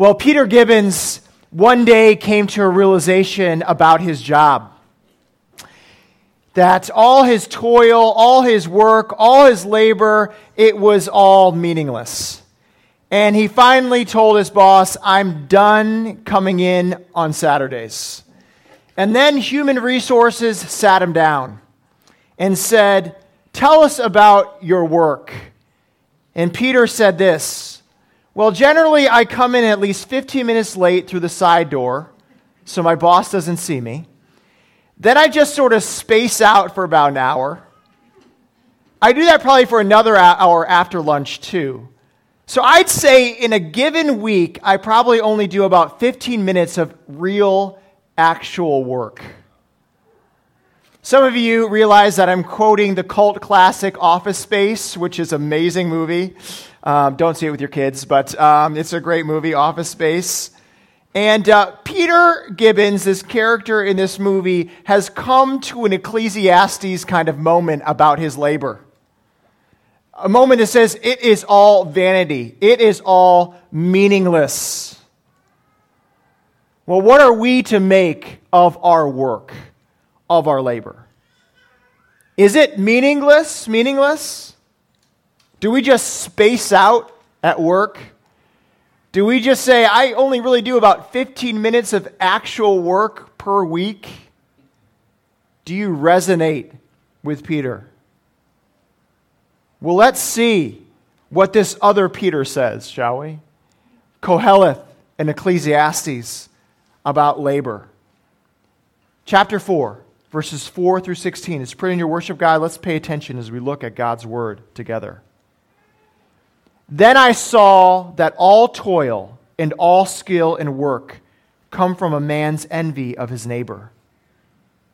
Well, Peter Gibbons one day came to a realization about his job that all his toil, all his work, all his labor, it was all meaningless. And he finally told his boss, I'm done coming in on Saturdays. And then human resources sat him down and said, Tell us about your work. And Peter said this Well, generally, I come in at least 15 minutes late through the side door so my boss doesn't see me. Then I just sort of space out for about an hour. I do that probably for another hour after lunch, too. So I'd say in a given week, I probably only do about 15 minutes of real, actual work. Some of you realize that I'm quoting the cult classic Office Space, which is an amazing movie. Um, don't see it with your kids, but um, it's a great movie, Office Space. And uh, Peter Gibbons, this character in this movie, has come to an Ecclesiastes kind of moment about his labor. A moment that says it is all vanity, it is all meaningless. Well, what are we to make of our work? of our labor. Is it meaningless? Meaningless? Do we just space out at work? Do we just say, I only really do about 15 minutes of actual work per week? Do you resonate with Peter? Well, let's see what this other Peter says, shall we? Koheleth and Ecclesiastes about labor. Chapter 4 verses 4 through 16. It's pretty in your worship guide. Let's pay attention as we look at God's word together. Then I saw that all toil and all skill and work come from a man's envy of his neighbor.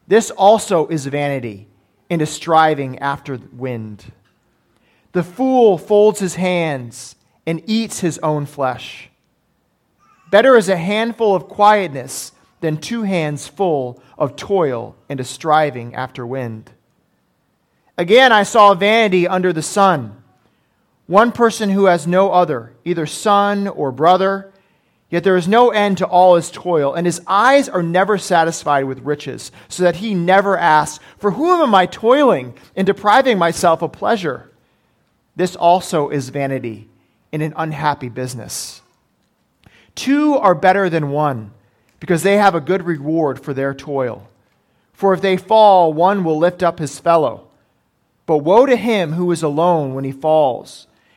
This also is vanity and a striving after wind. The fool folds his hands and eats his own flesh. Better is a handful of quietness than two hands full of toil and a striving after wind. Again, I saw vanity under the sun. One person who has no other, either son or brother, yet there is no end to all his toil, and his eyes are never satisfied with riches, so that he never asks, For whom am I toiling and depriving myself of pleasure? This also is vanity in an unhappy business. Two are better than one because they have a good reward for their toil. For if they fall, one will lift up his fellow. But woe to him who is alone when he falls,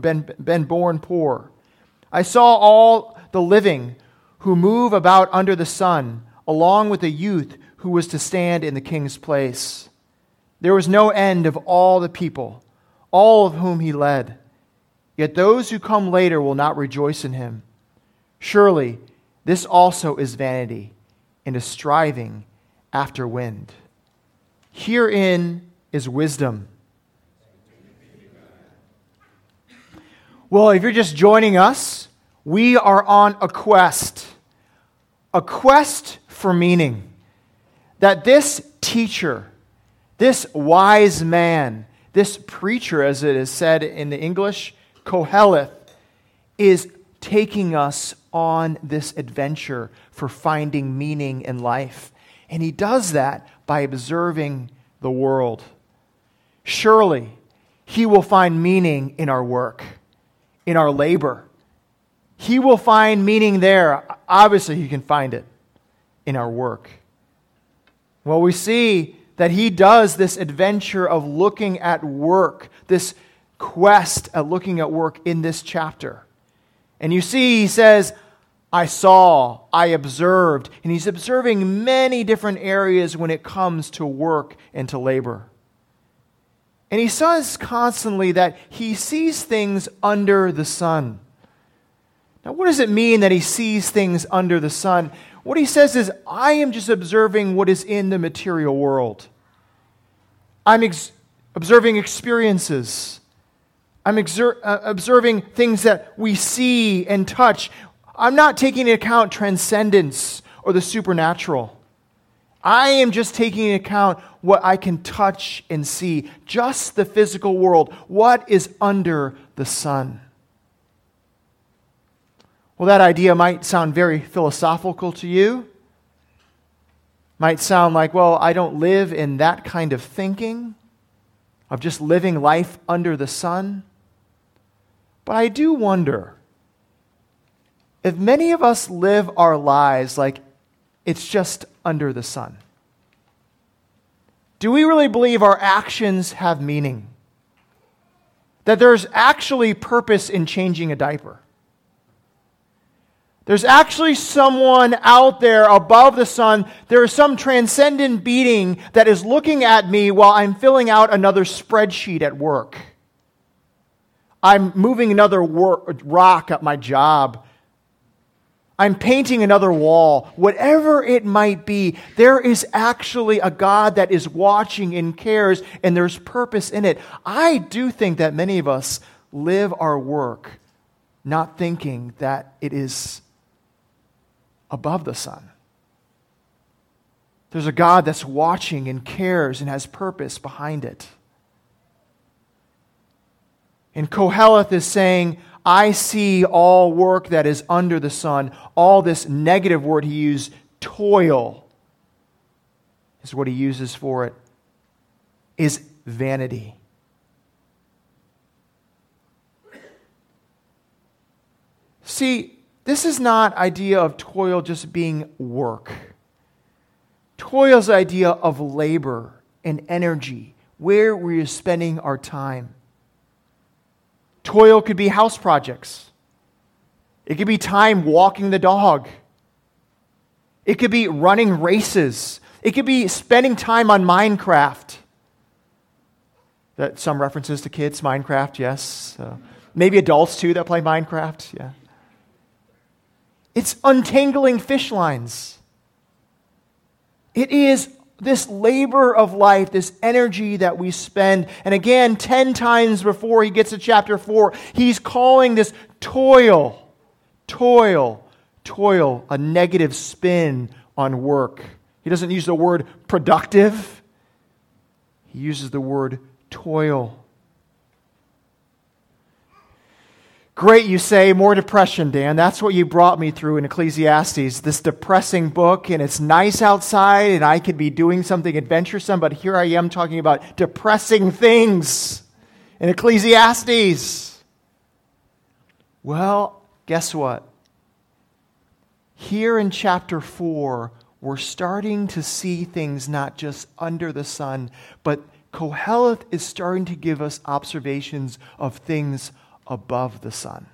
been, been born poor. I saw all the living who move about under the sun, along with a youth who was to stand in the king's place. There was no end of all the people, all of whom he led. Yet those who come later will not rejoice in him. Surely this also is vanity and a striving after wind. Herein is wisdom. Well, if you're just joining us, we are on a quest, a quest for meaning. That this teacher, this wise man, this preacher, as it is said in the English, Koheleth, is taking us on this adventure for finding meaning in life. And he does that by observing the world. Surely, he will find meaning in our work, in our labor. He will find meaning there. Obviously, he can find it in our work. Well, we see that he does this adventure of looking at work, this quest at looking at work in this chapter. And you see, he says, I saw, I observed. And he's observing many different areas when it comes to work and to labor. And he says constantly that he sees things under the sun. Now, what does it mean that he sees things under the sun? What he says is, I am just observing what is in the material world. I'm ex- observing experiences. I'm exer- uh, observing things that we see and touch. I'm not taking into account transcendence or the supernatural. I am just taking into account what I can touch and see, just the physical world, what is under the sun. Well, that idea might sound very philosophical to you. Might sound like, well, I don't live in that kind of thinking, of just living life under the sun. But I do wonder if many of us live our lives like it's just under the sun. Do we really believe our actions have meaning? That there's actually purpose in changing a diaper? There's actually someone out there above the sun. There is some transcendent being that is looking at me while I'm filling out another spreadsheet at work. I'm moving another wor- rock at my job. I'm painting another wall. Whatever it might be, there is actually a God that is watching and cares, and there's purpose in it. I do think that many of us live our work not thinking that it is above the sun. There's a God that's watching and cares and has purpose behind it. And Koheleth is saying, I see all work that is under the sun. All this negative word he used, toil, is what he uses for it, is vanity. See, this is not idea of toil just being work. Toil's idea of labor and energy, where we're spending our time. Toil could be house projects. It could be time walking the dog. It could be running races. It could be spending time on Minecraft. That some references to kids, Minecraft, yes. Uh, maybe adults too that play Minecraft, yeah. It's untangling fish lines. It is this labor of life, this energy that we spend. And again, 10 times before he gets to chapter 4, he's calling this toil, toil, toil, a negative spin on work. He doesn't use the word productive, he uses the word toil. Great, you say, more depression, Dan. That's what you brought me through in Ecclesiastes, this depressing book, and it's nice outside, and I could be doing something adventuresome, but here I am talking about depressing things in Ecclesiastes. Well, guess what? Here in chapter 4, we're starting to see things not just under the sun, but Koheleth is starting to give us observations of things above the sun.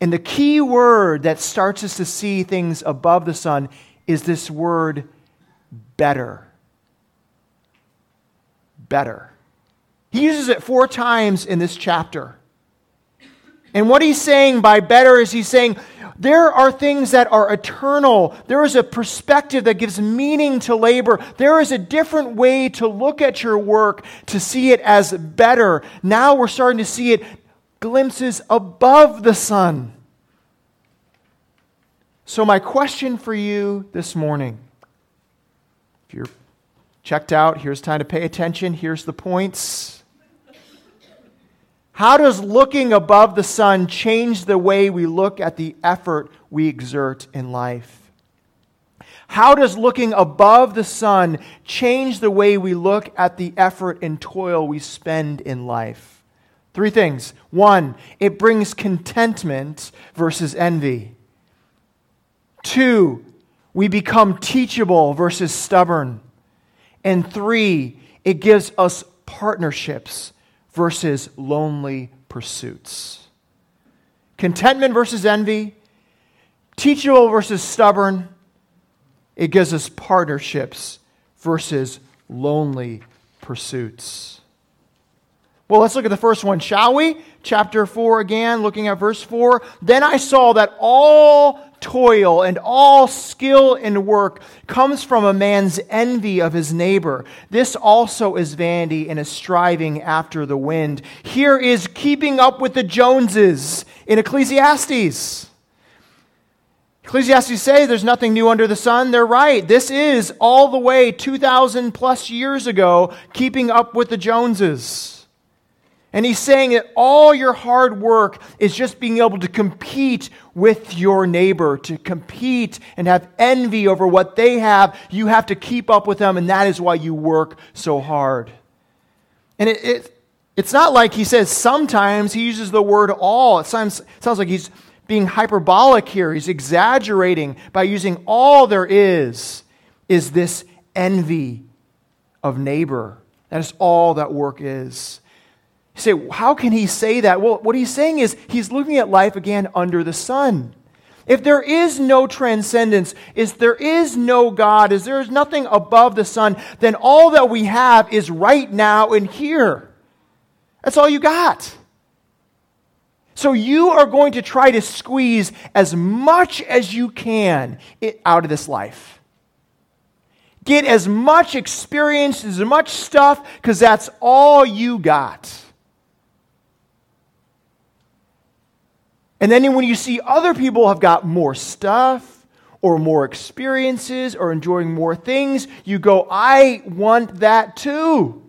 And the key word that starts us to see things above the sun is this word better. Better. He uses it four times in this chapter. And what he's saying by better is he's saying there are things that are eternal. There is a perspective that gives meaning to labor. There is a different way to look at your work to see it as better. Now we're starting to see it glimpses above the sun. So, my question for you this morning if you're checked out, here's time to pay attention. Here's the points. How does looking above the sun change the way we look at the effort we exert in life? How does looking above the sun change the way we look at the effort and toil we spend in life? Three things. One, it brings contentment versus envy. Two, we become teachable versus stubborn. And three, it gives us partnerships versus lonely pursuits. Contentment versus envy, teachable versus stubborn. It gives us partnerships versus lonely pursuits. Well, let's look at the first one, shall we? Chapter 4 again, looking at verse 4. Then I saw that all toil and all skill in work comes from a man's envy of his neighbor. This also is vanity and is striving after the wind. Here is keeping up with the Joneses in Ecclesiastes. Ecclesiastes say there's nothing new under the sun. They're right. This is all the way 2,000 plus years ago, keeping up with the Joneses. And he's saying that all your hard work is just being able to compete with your neighbor, to compete and have envy over what they have. You have to keep up with them, and that is why you work so hard. And it, it it's not like he says sometimes he uses the word all. It sounds, it sounds like he's being hyperbolic here. He's exaggerating by using all there is, is this envy of neighbor. That is all that work is. You say, how can he say that? Well, what he's saying is he's looking at life again under the sun. If there is no transcendence, if there is no God, if there is nothing above the sun, then all that we have is right now and here. That's all you got. So you are going to try to squeeze as much as you can out of this life. Get as much experience, as much stuff, because that's all you got. And then when you see other people have got more stuff or more experiences or enjoying more things, you go, I want that too.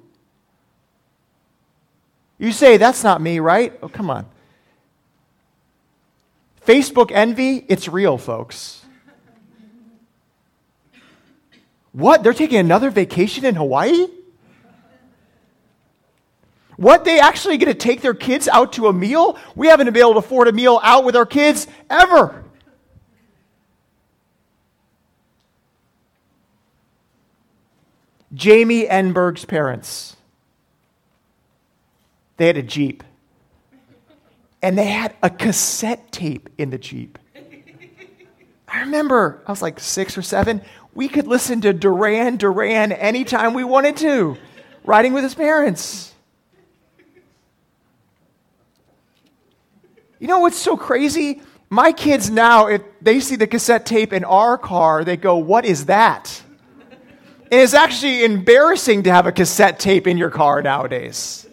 You say, that's not me, right? Oh, come on. Facebook envy, it's real, folks. What? They're taking another vacation in Hawaii? What, they actually get to take their kids out to a meal? We haven't been able to afford a meal out with our kids ever. Jamie Enberg's parents, they had a Jeep. And they had a cassette tape in the Jeep. I remember, I was like six or seven. We could listen to Duran Duran anytime we wanted to, riding with his parents. You know what's so crazy? My kids now, if they see the cassette tape in our car, they go, What is that? And it's actually embarrassing to have a cassette tape in your car nowadays.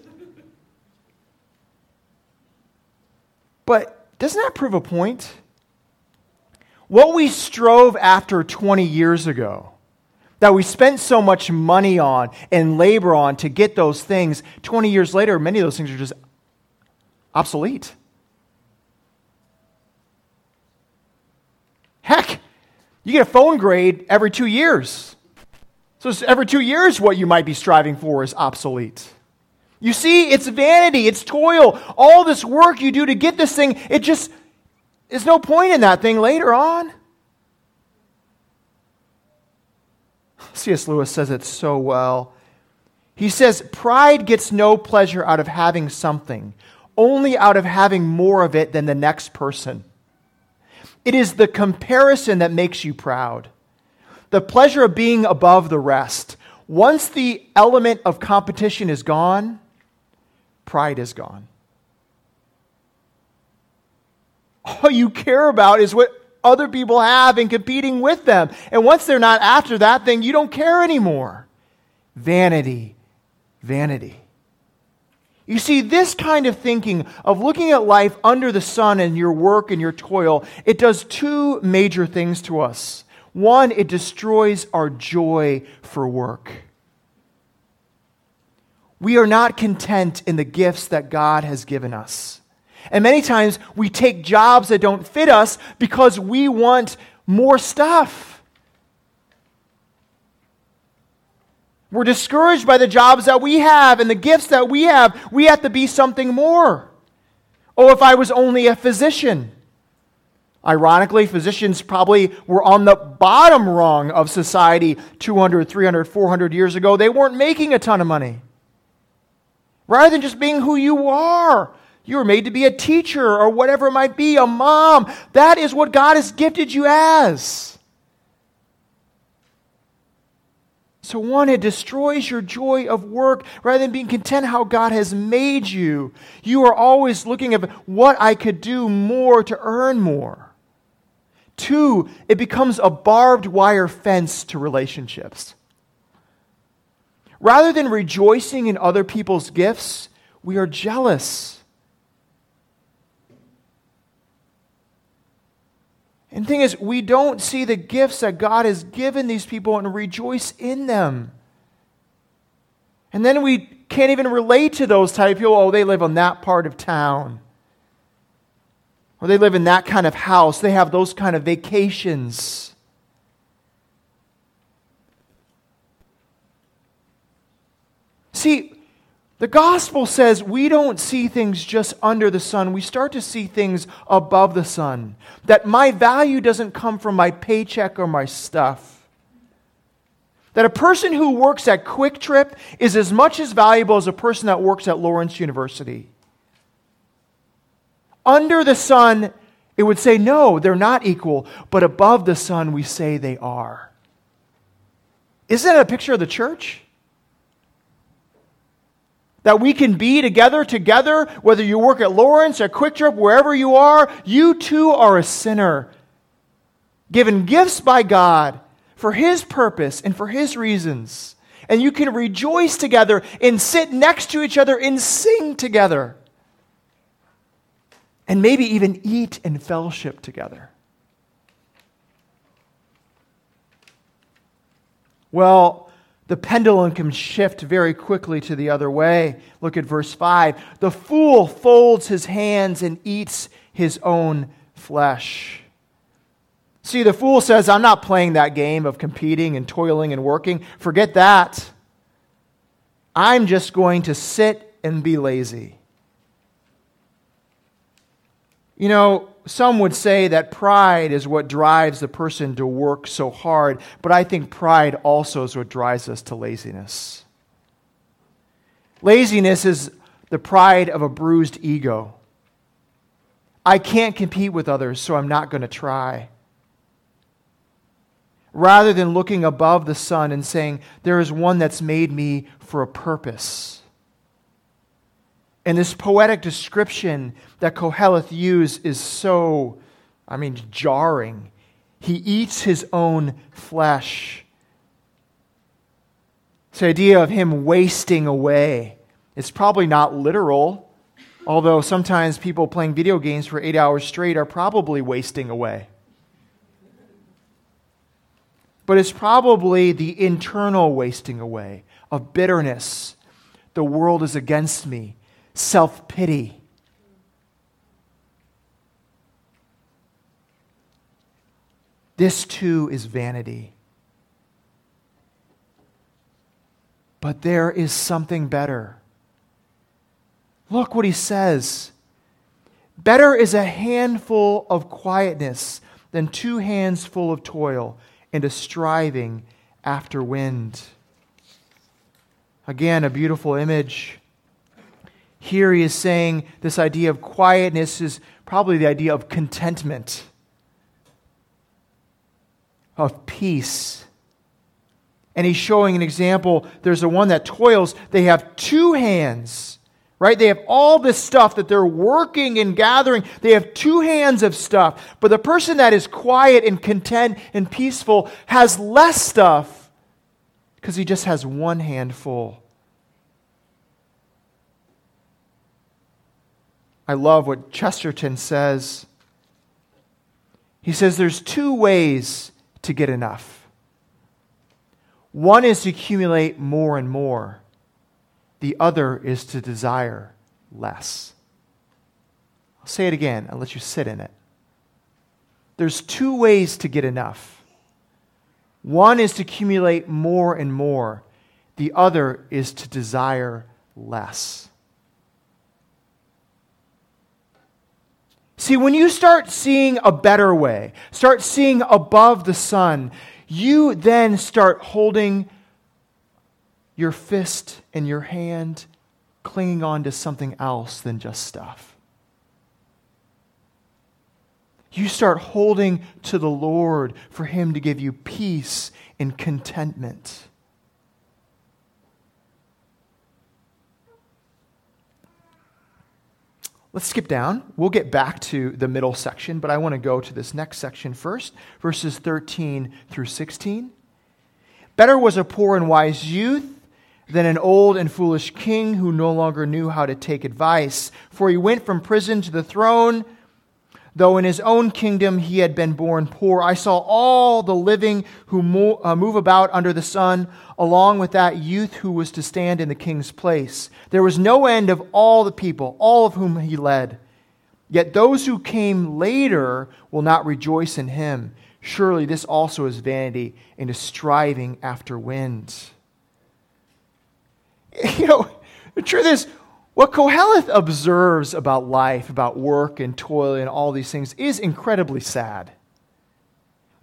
But doesn't that prove a point? What we strove after 20 years ago, that we spent so much money on and labor on to get those things, 20 years later, many of those things are just obsolete. Heck, you get a phone grade every two years. So every two years, what you might be striving for is obsolete. You see, it's vanity, it's toil. All this work you do to get this thing, it just, there's no point in that thing later on. C.S. Lewis says it so well. He says, Pride gets no pleasure out of having something, only out of having more of it than the next person. It is the comparison that makes you proud. The pleasure of being above the rest. Once the element of competition is gone, pride is gone. All you care about is what other people have and competing with them. And once they're not after that thing, you don't care anymore. Vanity, vanity. You see, this kind of thinking of looking at life under the sun and your work and your toil, it does two major things to us. One, it destroys our joy for work. We are not content in the gifts that God has given us. And many times we take jobs that don't fit us because we want more stuff. We're discouraged by the jobs that we have and the gifts that we have. We have to be something more. Oh, if I was only a physician. Ironically, physicians probably were on the bottom rung of society 200, 300, 400 years ago. They weren't making a ton of money. Rather than just being who you are, you were made to be a teacher or whatever it might be, a mom. That is what God has gifted you as. So, one, it destroys your joy of work rather than being content how God has made you. You are always looking at what I could do more to earn more. Two, it becomes a barbed wire fence to relationships. Rather than rejoicing in other people's gifts, we are jealous. And the thing is, we don't see the gifts that God has given these people and rejoice in them. And then we can't even relate to those type of people. Oh, they live in that part of town. Or they live in that kind of house. They have those kind of vacations. See, the gospel says we don't see things just under the sun. We start to see things above the sun. That my value doesn't come from my paycheck or my stuff. That a person who works at Kwik Trip is as much as valuable as a person that works at Lawrence University. Under the sun, it would say no, they're not equal. But above the sun, we say they are. Isn't that a picture of the church? That we can be together, together, whether you work at Lawrence or Kwik Trip, wherever you are, you too are a sinner, given gifts by God for His purpose and for His reasons. And you can rejoice together and sit next to each other and sing together. And maybe even eat and fellowship together. Well, the pendulum can shift very quickly to the other way. Look at verse 5. The fool folds his hands and eats his own flesh. See, the fool says, I'm not playing that game of competing and toiling and working. Forget that. I'm just going to sit and be lazy. You know, some would say that pride is what drives the person to work so hard, but I think pride also is what drives us to laziness. Laziness is the pride of a bruised ego. I can't compete with others, so I'm not going to try. Rather than looking above the sun and saying, There is one that's made me for a purpose. And this poetic description that Koheleth used is so, I mean, jarring. He eats his own flesh. This idea of him wasting away. It's probably not literal, although sometimes people playing video games for eight hours straight are probably wasting away. But it's probably the internal wasting away of bitterness. The world is against me self pity. This too is vanity. But there is something better. Look what he says. Better is a handful of quietness than two hands full of toil and a striving after wind. Again, a beautiful image. Here he is saying this idea of quietness is probably the idea of contentment, of peace. And he's showing an example. There's a one that toils, they have two hands, right? They have all this stuff that they're working and gathering. They have two hands of stuff. But the person that is quiet and content and peaceful has less stuff because he just has one hand I love what Chesterton says. He says there's two ways to get enough. One is to accumulate more and more, the other is to desire less. I'll say it again, I'll let you sit in it. There's two ways to get enough. One is to accumulate more and more, the other is to desire less. See, when you start seeing a better way, start seeing above the sun, you then start holding your fist in your hand, clinging on to something else than just stuff. You start holding to the Lord for Him to give you peace and contentment. Let's skip down. We'll get back to the middle section, but I want to go to this next section first, verses 13 through 16. Better was a poor and wise youth than an old and foolish king who no longer knew how to take advice. For he went from prison to the throne, though in his own kingdom he had been born poor. I saw all the living who uh, move about under the sun, along with that youth who was to stand in the king's place. There was no end of all the people, all of whom he led. Yet those who came later will not rejoice in him. Surely this also is vanity and is striving after wind. You know, the truth is, what Koheleth observes about life, about work and toil and all these things is incredibly sad.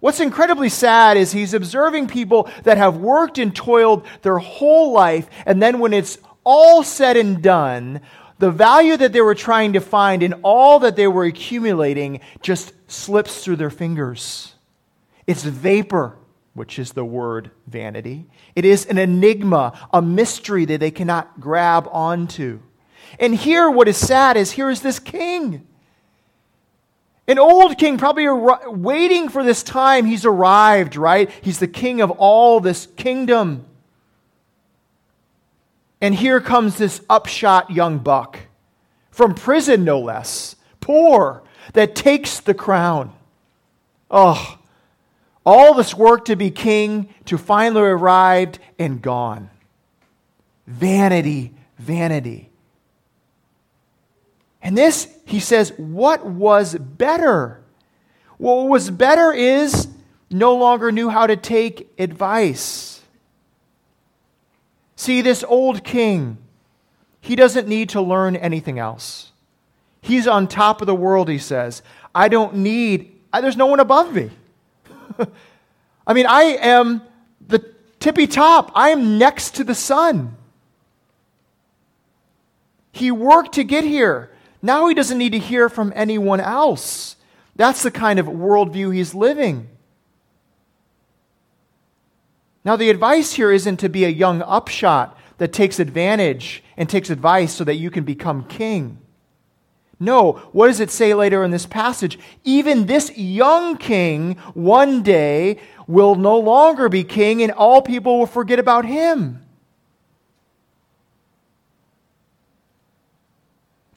What's incredibly sad is he's observing people that have worked and toiled their whole life, and then when it's all said and done, the value that they were trying to find in all that they were accumulating just slips through their fingers. It's vapor, which is the word vanity. It is an enigma, a mystery that they cannot grab onto. And here, what is sad is here is this king. An old king, probably waiting for this time. He's arrived, right? He's the king of all this kingdom. And here comes this upshot young buck, from prison no less, poor, that takes the crown. Oh, all this work to be king, to finally arrived and gone. Vanity, vanity. And this, he says, what was better? What was better is no longer knew how to take advice. See, this old king, he doesn't need to learn anything else. He's on top of the world, he says. I don't need, I, there's no one above me. I mean, I am the tippy top, I am next to the sun. He worked to get here. Now he doesn't need to hear from anyone else. That's the kind of worldview he's living. Now, the advice here isn't to be a young upshot that takes advantage and takes advice so that you can become king. No, what does it say later in this passage? Even this young king one day will no longer be king and all people will forget about him.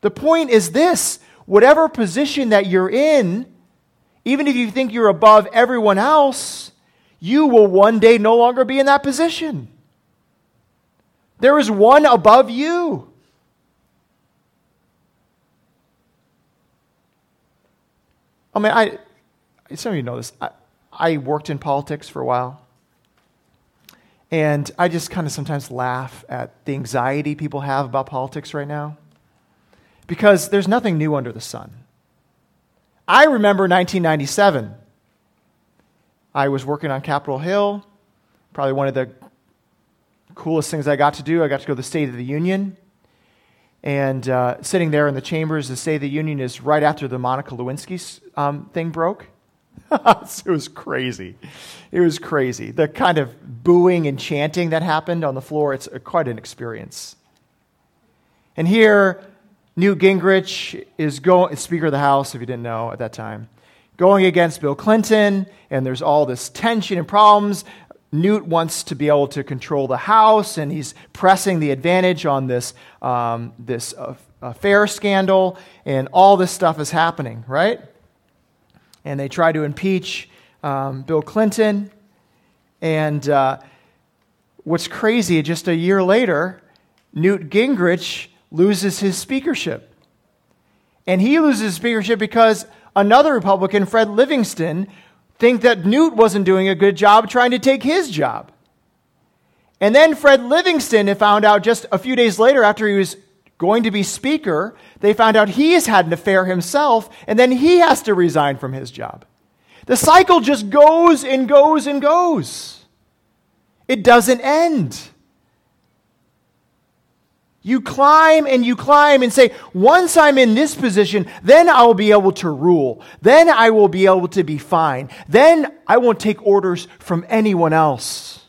The point is this whatever position that you're in, even if you think you're above everyone else, you will one day no longer be in that position. There is one above you. I mean, I, some of you know this. I, I worked in politics for a while. And I just kind of sometimes laugh at the anxiety people have about politics right now because there's nothing new under the sun. I remember 1997. I was working on Capitol Hill, probably one of the coolest things I got to do. I got to go to the State of the Union. And uh, sitting there in the chambers, the State of the Union is right after the Monica Lewinsky um, thing broke. it was crazy. It was crazy. The kind of booing and chanting that happened on the floor, it's quite an experience. And here, Newt Gingrich is going, Speaker of the House, if you didn't know at that time, going against Bill Clinton, and there's all this tension and problems. Newt wants to be able to control the House, and he's pressing the advantage on this, um, this uh, affair scandal, and all this stuff is happening, right? And they try to impeach um, Bill Clinton. And uh, what's crazy, just a year later, Newt Gingrich loses his speakership. And he loses his speakership because another Republican, Fred Livingston, think that Newt wasn't doing a good job trying to take his job. And then Fred Livingston found out just a few days later after he was going to be speaker, they found out he has had an affair himself, and then he has to resign from his job. The cycle just goes and goes and goes. It doesn't end. You climb and you climb and say, once I'm in this position, then I'll be able to rule. Then I will be able to be fine. Then I won't take orders from anyone else.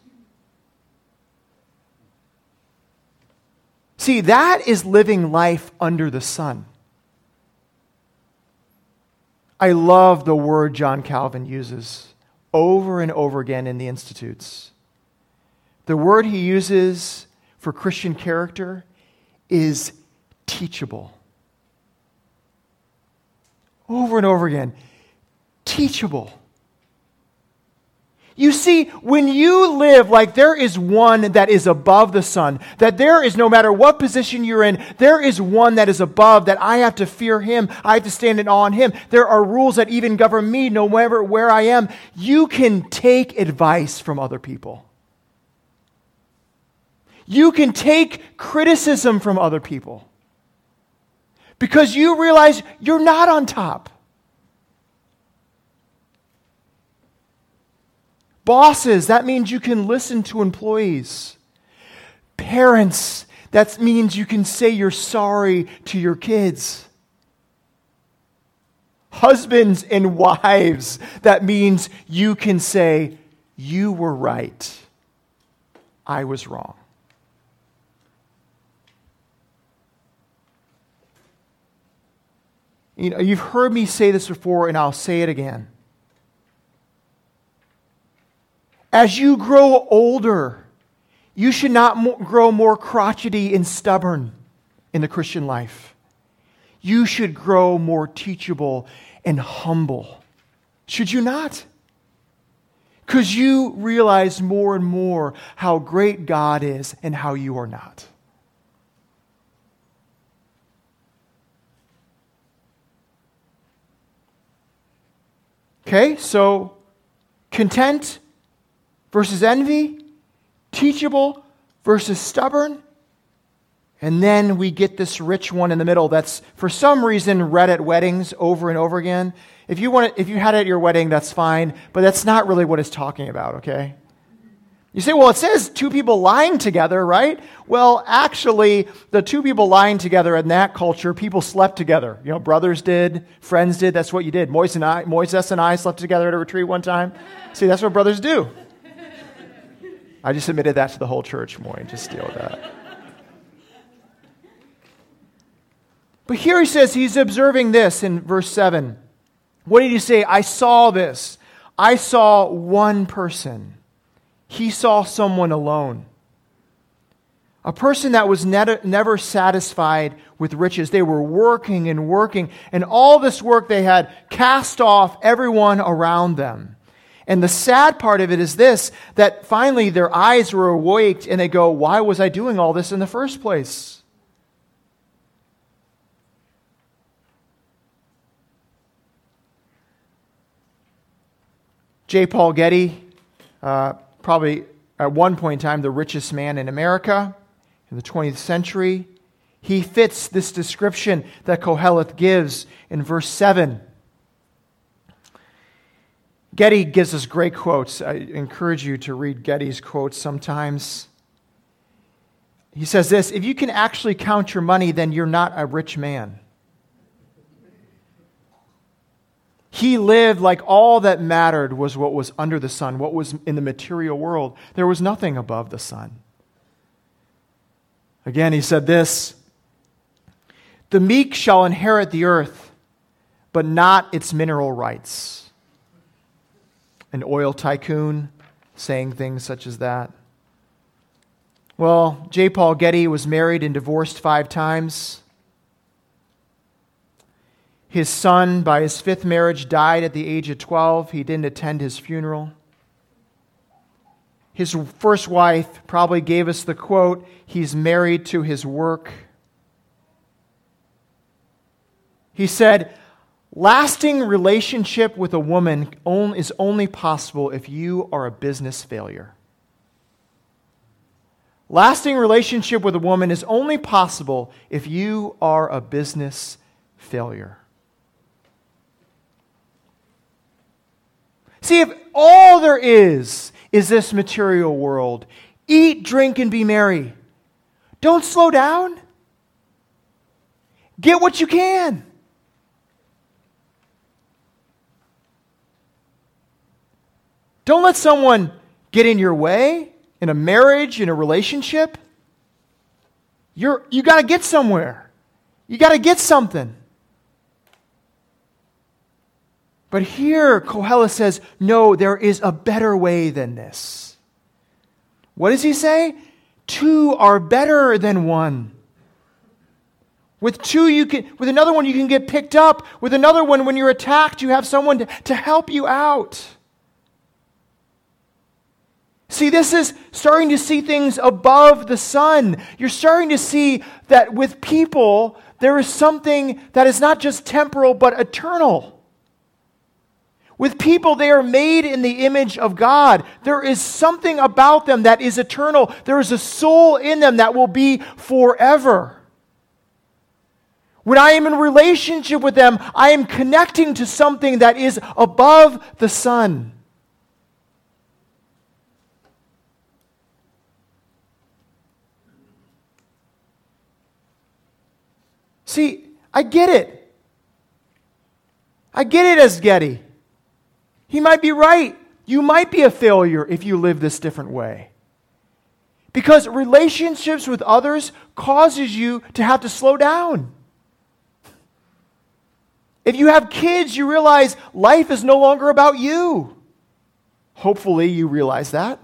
See, that is living life under the sun. I love the word John Calvin uses over and over again in the Institutes. The word he uses for Christian character is teachable. Over and over again, teachable. You see, when you live like there is one that is above the sun, that there is no matter what position you're in, there is one that is above, that I have to fear him, I have to stand in awe on him. There are rules that even govern me no matter where I am. You can take advice from other people. You can take criticism from other people because you realize you're not on top. Bosses, that means you can listen to employees. Parents, that means you can say you're sorry to your kids. Husbands and wives, that means you can say, You were right. I was wrong. You know, you've heard me say this before, and I'll say it again. As you grow older, you should not grow more crotchety and stubborn in the Christian life. You should grow more teachable and humble. Should you not? Because you realize more and more how great God is and how you are not. Okay, so content versus envy, teachable versus stubborn. And then we get this rich one in the middle that's for some reason read at weddings over and over again. If you want it, if you had it at your wedding, that's fine, but that's not really what it's talking about, okay? You say, well, it says two people lying together, right? Well, actually, the two people lying together in that culture, people slept together. You know, brothers did, friends did. That's what you did. Moises and I, Moises and I slept together at a retreat one time. See, that's what brothers do. I just admitted that to the whole church, Moy. Just with that. But here he says he's observing this in verse 7. What did he say? I saw this. I saw one person. He saw someone alone. A person that was never satisfied with riches. They were working and working, and all this work they had cast off everyone around them. And the sad part of it is this that finally their eyes were awaked and they go, Why was I doing all this in the first place? J. Paul Getty, uh, probably at one point in time the richest man in America in the 20th century, he fits this description that Koheleth gives in verse 7. Getty gives us great quotes. I encourage you to read Getty's quotes sometimes. He says this If you can actually count your money, then you're not a rich man. He lived like all that mattered was what was under the sun, what was in the material world. There was nothing above the sun. Again, he said this The meek shall inherit the earth, but not its mineral rights an oil tycoon saying things such as that. Well, J. Paul Getty was married and divorced five times. His son, by his fifth marriage, died at the age of 12. He didn't attend his funeral. His first wife probably gave us the quote He's married to his work. He said, Lasting relationship with a woman is only possible if you are a business failure. Lasting relationship with a woman is only possible if you are a business failure. See, if all there is is this material world, eat, drink, and be merry, don't slow down. Get what you can. Don't let someone get in your way in a marriage, in a relationship. You're, you got to get somewhere. You got to get something. But here, Koheles says, no, there is a better way than this. What does he say? Two are better than one. With two, you can, with another one, you can get picked up. With another one, when you're attacked, you have someone to, to help you out. See, this is starting to see things above the sun. You're starting to see that with people, there is something that is not just temporal, but eternal. With people, they are made in the image of God. There is something about them that is eternal. There is a soul in them that will be forever. When I am in relationship with them, I am connecting to something that is above the sun. See, I get it. I get it as Getty. He might be right. You might be a failure if you live this different way. Because relationships with others causes you to have to slow down. If you have kids, you realize life is no longer about you. Hopefully, you realize that.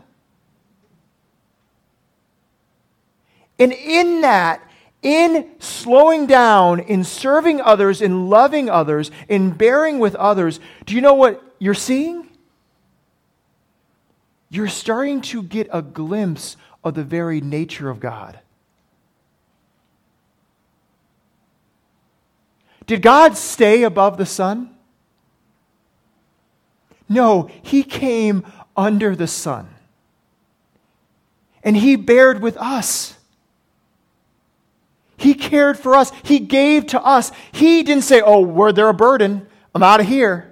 And in that, in slowing down, in serving others, in loving others, in bearing with others, do you know what you're seeing? You're starting to get a glimpse of the very nature of God. Did God stay above the sun? No, He came under the sun. And He bared with us. He cared for us. He gave to us. He didn't say, Oh, were there a burden? I'm out of here.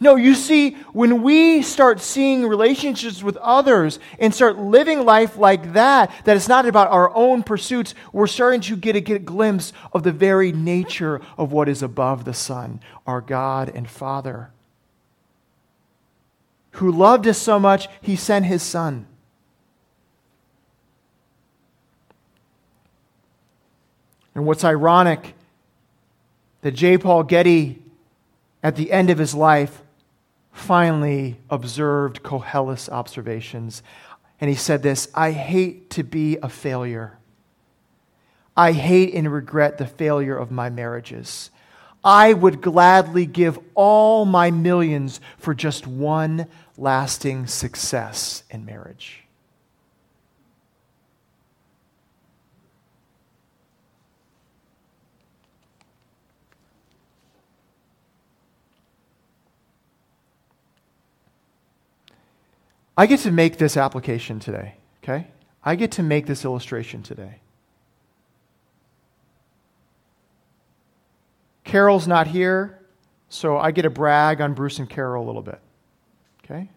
No, you see, when we start seeing relationships with others and start living life like that, that it's not about our own pursuits, we're starting to get a, get a glimpse of the very nature of what is above the sun, our God and Father. Who loved us so much, he sent his Son. And what's ironic that J. Paul Getty, at the end of his life, finally observed Koheles' observations. And he said this I hate to be a failure. I hate and regret the failure of my marriages. I would gladly give all my millions for just one lasting success in marriage. I get to make this application today, okay? I get to make this illustration today. Carol's not here, so I get to brag on Bruce and Carol a little bit, okay?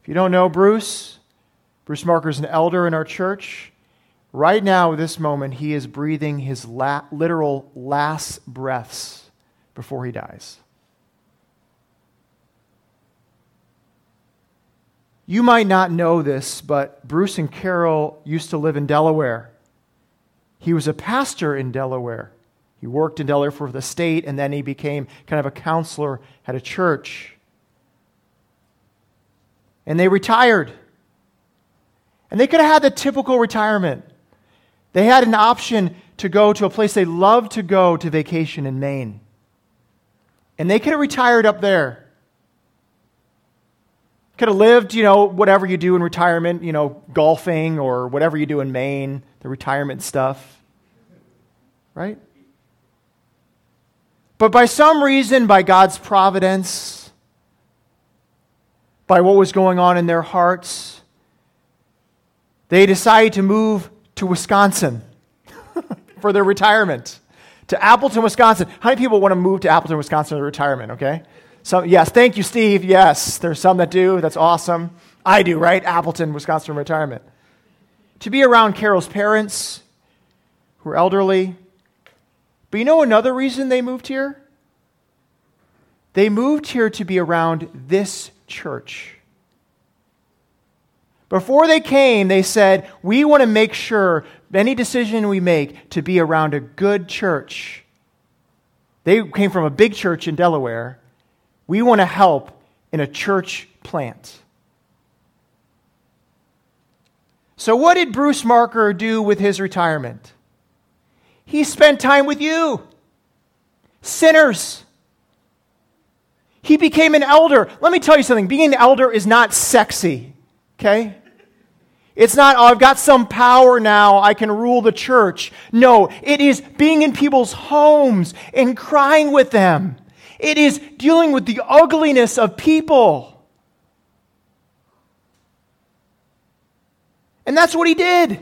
If you don't know Bruce, Bruce Marker is an elder in our church. Right now, this moment, he is breathing his la- literal last breaths before he dies. You might not know this, but Bruce and Carol used to live in Delaware. He was a pastor in Delaware. He worked in Delaware for the state, and then he became kind of a counselor at a church. And they retired. And they could have had the typical retirement. They had an option to go to a place they loved to go to vacation in Maine. And they could have retired up there. Could have lived, you know, whatever you do in retirement, you know, golfing or whatever you do in Maine, the retirement stuff. Right? But by some reason, by God's providence, by what was going on in their hearts, they decided to move to Wisconsin for their retirement. To Appleton, Wisconsin. How many people want to move to Appleton, Wisconsin for retirement, okay? Yes, thank you, Steve. Yes, there's some that do. That's awesome. I do, right? Appleton, Wisconsin retirement. To be around Carol's parents, who are elderly. But you know another reason they moved here? They moved here to be around this church. Before they came, they said, We want to make sure any decision we make to be around a good church. They came from a big church in Delaware. We want to help in a church plant. So, what did Bruce Marker do with his retirement? He spent time with you, sinners. He became an elder. Let me tell you something being an elder is not sexy, okay? It's not, oh, I've got some power now, I can rule the church. No, it is being in people's homes and crying with them. It is dealing with the ugliness of people. And that's what he did.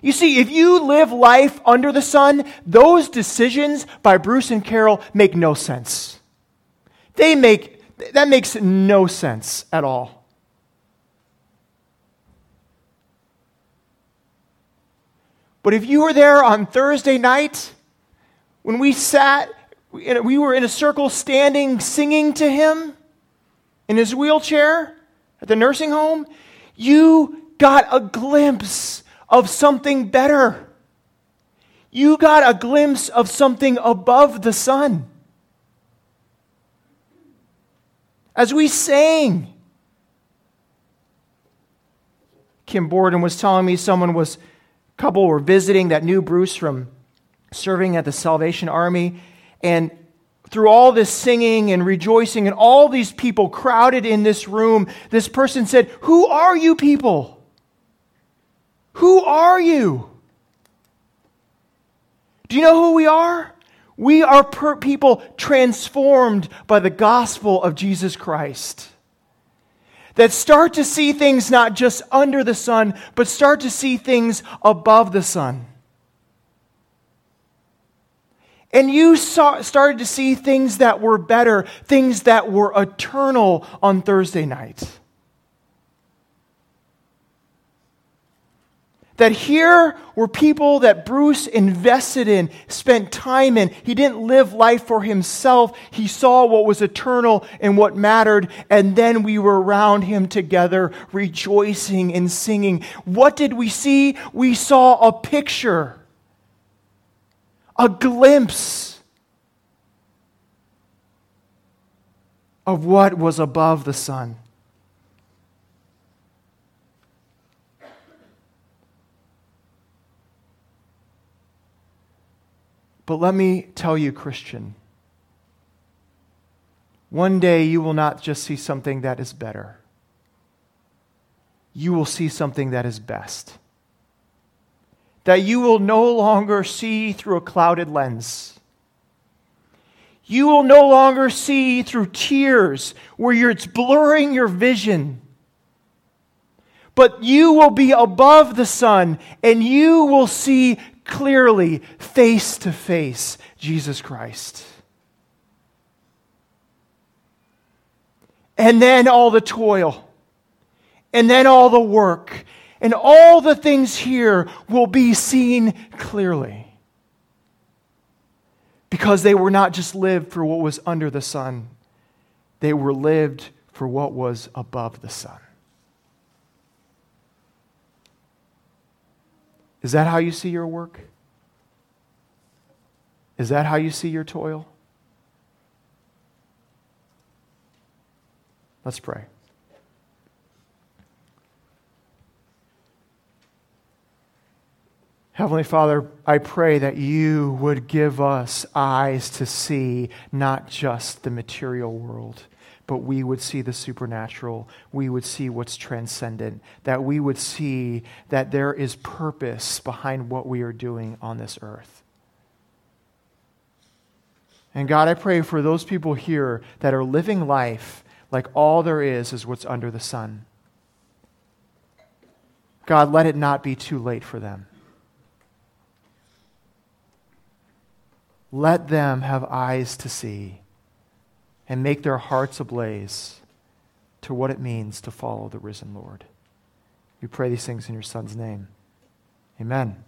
You see, if you live life under the sun, those decisions by Bruce and Carol make no sense. They make, that makes no sense at all. But if you were there on Thursday night, when we sat, we were in a circle standing, singing to him in his wheelchair at the nursing home, you got a glimpse of something better. You got a glimpse of something above the sun. As we sang, Kim Borden was telling me someone was, a couple were visiting that knew Bruce from serving at the Salvation Army. And through all this singing and rejoicing, and all these people crowded in this room, this person said, Who are you people? Who are you? Do you know who we are? We are per- people transformed by the gospel of Jesus Christ. That start to see things not just under the sun, but start to see things above the sun. And you saw, started to see things that were better, things that were eternal on Thursday night. That here were people that Bruce invested in, spent time in. He didn't live life for himself. He saw what was eternal and what mattered. And then we were around him together, rejoicing and singing. What did we see? We saw a picture, a glimpse of what was above the sun. But let me tell you, Christian, one day you will not just see something that is better, you will see something that is best. That you will no longer see through a clouded lens. You will no longer see through tears where it's blurring your vision. But you will be above the sun and you will see clearly, face to face, Jesus Christ. And then all the toil, and then all the work, and all the things here will be seen clearly. Because they were not just lived for what was under the sun, they were lived for what was above the sun. Is that how you see your work? Is that how you see your toil? Let's pray. Heavenly Father, I pray that you would give us eyes to see not just the material world but we would see the supernatural. We would see what's transcendent. That we would see that there is purpose behind what we are doing on this earth. And God, I pray for those people here that are living life like all there is is what's under the sun. God, let it not be too late for them. Let them have eyes to see and make their hearts ablaze to what it means to follow the risen Lord. We pray these things in your Son's name. Amen.